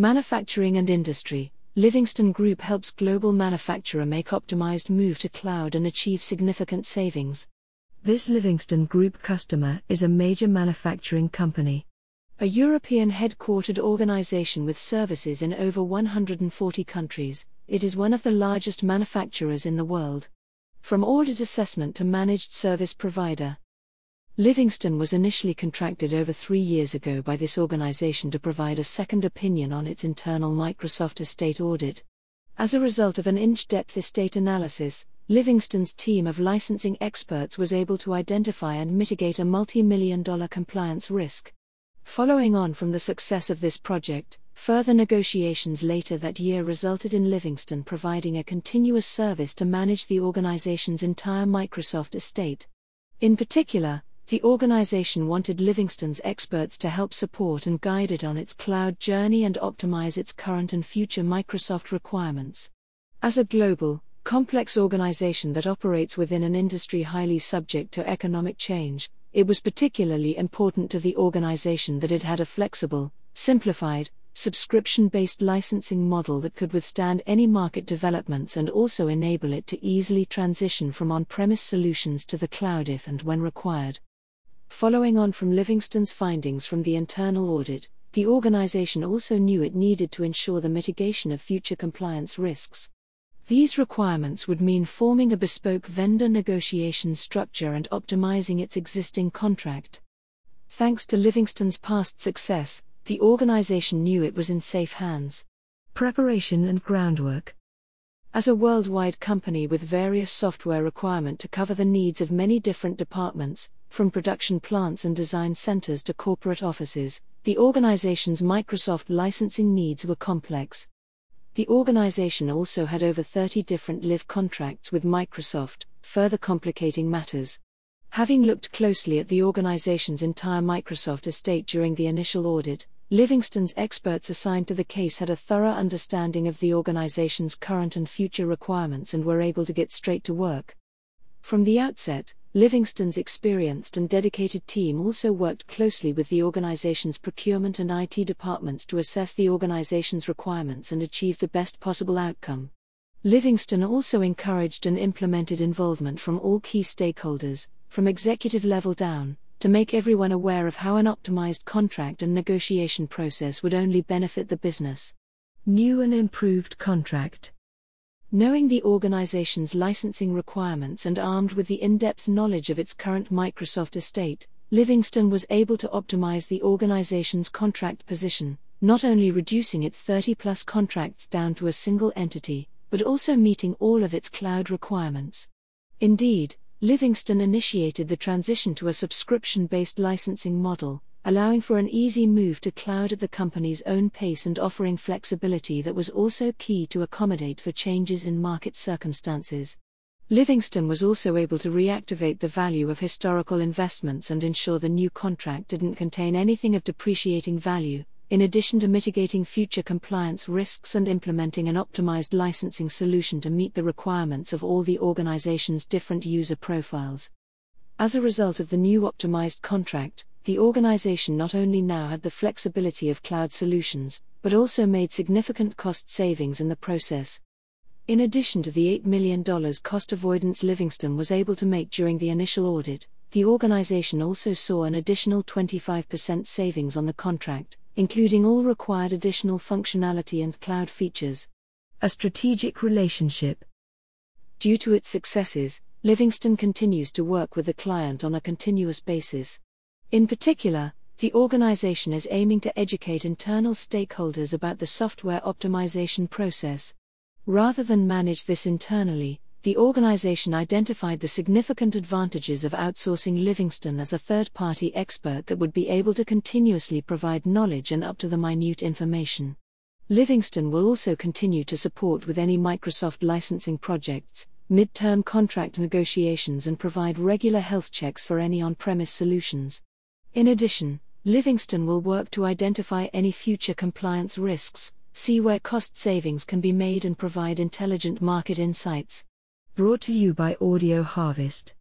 Manufacturing and Industry Livingston Group helps global manufacturer make optimized move to cloud and achieve significant savings. This Livingston Group customer is a major manufacturing company. A European headquartered organization with services in over 140 countries, it is one of the largest manufacturers in the world. From audit assessment to managed service provider. Livingston was initially contracted over three years ago by this organization to provide a second opinion on its internal Microsoft estate audit. As a result of an inch depth estate analysis, Livingston's team of licensing experts was able to identify and mitigate a multi million dollar compliance risk. Following on from the success of this project, further negotiations later that year resulted in Livingston providing a continuous service to manage the organization's entire Microsoft estate. In particular, the organization wanted Livingston's experts to help support and guide it on its cloud journey and optimize its current and future Microsoft requirements. As a global, complex organization that operates within an industry highly subject to economic change, it was particularly important to the organization that it had a flexible, simplified, subscription based licensing model that could withstand any market developments and also enable it to easily transition from on premise solutions to the cloud if and when required. Following on from Livingston's findings from the internal audit, the organization also knew it needed to ensure the mitigation of future compliance risks. These requirements would mean forming a bespoke vendor negotiation structure and optimizing its existing contract. Thanks to Livingston's past success, the organization knew it was in safe hands. Preparation and groundwork. As a worldwide company with various software requirement to cover the needs of many different departments, from production plants and design centers to corporate offices, the organization's Microsoft licensing needs were complex. The organization also had over 30 different live contracts with Microsoft, further complicating matters. Having looked closely at the organization's entire Microsoft estate during the initial audit, Livingston's experts assigned to the case had a thorough understanding of the organization's current and future requirements and were able to get straight to work. From the outset, Livingston's experienced and dedicated team also worked closely with the organization's procurement and IT departments to assess the organization's requirements and achieve the best possible outcome. Livingston also encouraged and implemented involvement from all key stakeholders, from executive level down, to make everyone aware of how an optimized contract and negotiation process would only benefit the business. New and improved contract. Knowing the organization's licensing requirements and armed with the in depth knowledge of its current Microsoft estate, Livingston was able to optimize the organization's contract position, not only reducing its 30 plus contracts down to a single entity, but also meeting all of its cloud requirements. Indeed, Livingston initiated the transition to a subscription based licensing model, allowing for an easy move to cloud at the company's own pace and offering flexibility that was also key to accommodate for changes in market circumstances. Livingston was also able to reactivate the value of historical investments and ensure the new contract didn't contain anything of depreciating value, in addition to mitigating future compliance risks and implementing an optimized licensing solution to meet the requirements of all the organization's different user profiles. As a result of the new optimized contract, the organization not only now had the flexibility of cloud solutions, but also made significant cost savings in the process. In addition to the $8 million cost avoidance Livingston was able to make during the initial audit, the organization also saw an additional 25% savings on the contract, including all required additional functionality and cloud features. A strategic relationship. Due to its successes, Livingston continues to work with the client on a continuous basis. In particular, the organization is aiming to educate internal stakeholders about the software optimization process. Rather than manage this internally, the organization identified the significant advantages of outsourcing Livingston as a third party expert that would be able to continuously provide knowledge and up to the minute information. Livingston will also continue to support with any Microsoft licensing projects, mid-term contract negotiations and provide regular health checks for any on-premise solutions. In addition, Livingston will work to identify any future compliance risks, see where cost savings can be made, and provide intelligent market insights. Brought to you by Audio Harvest.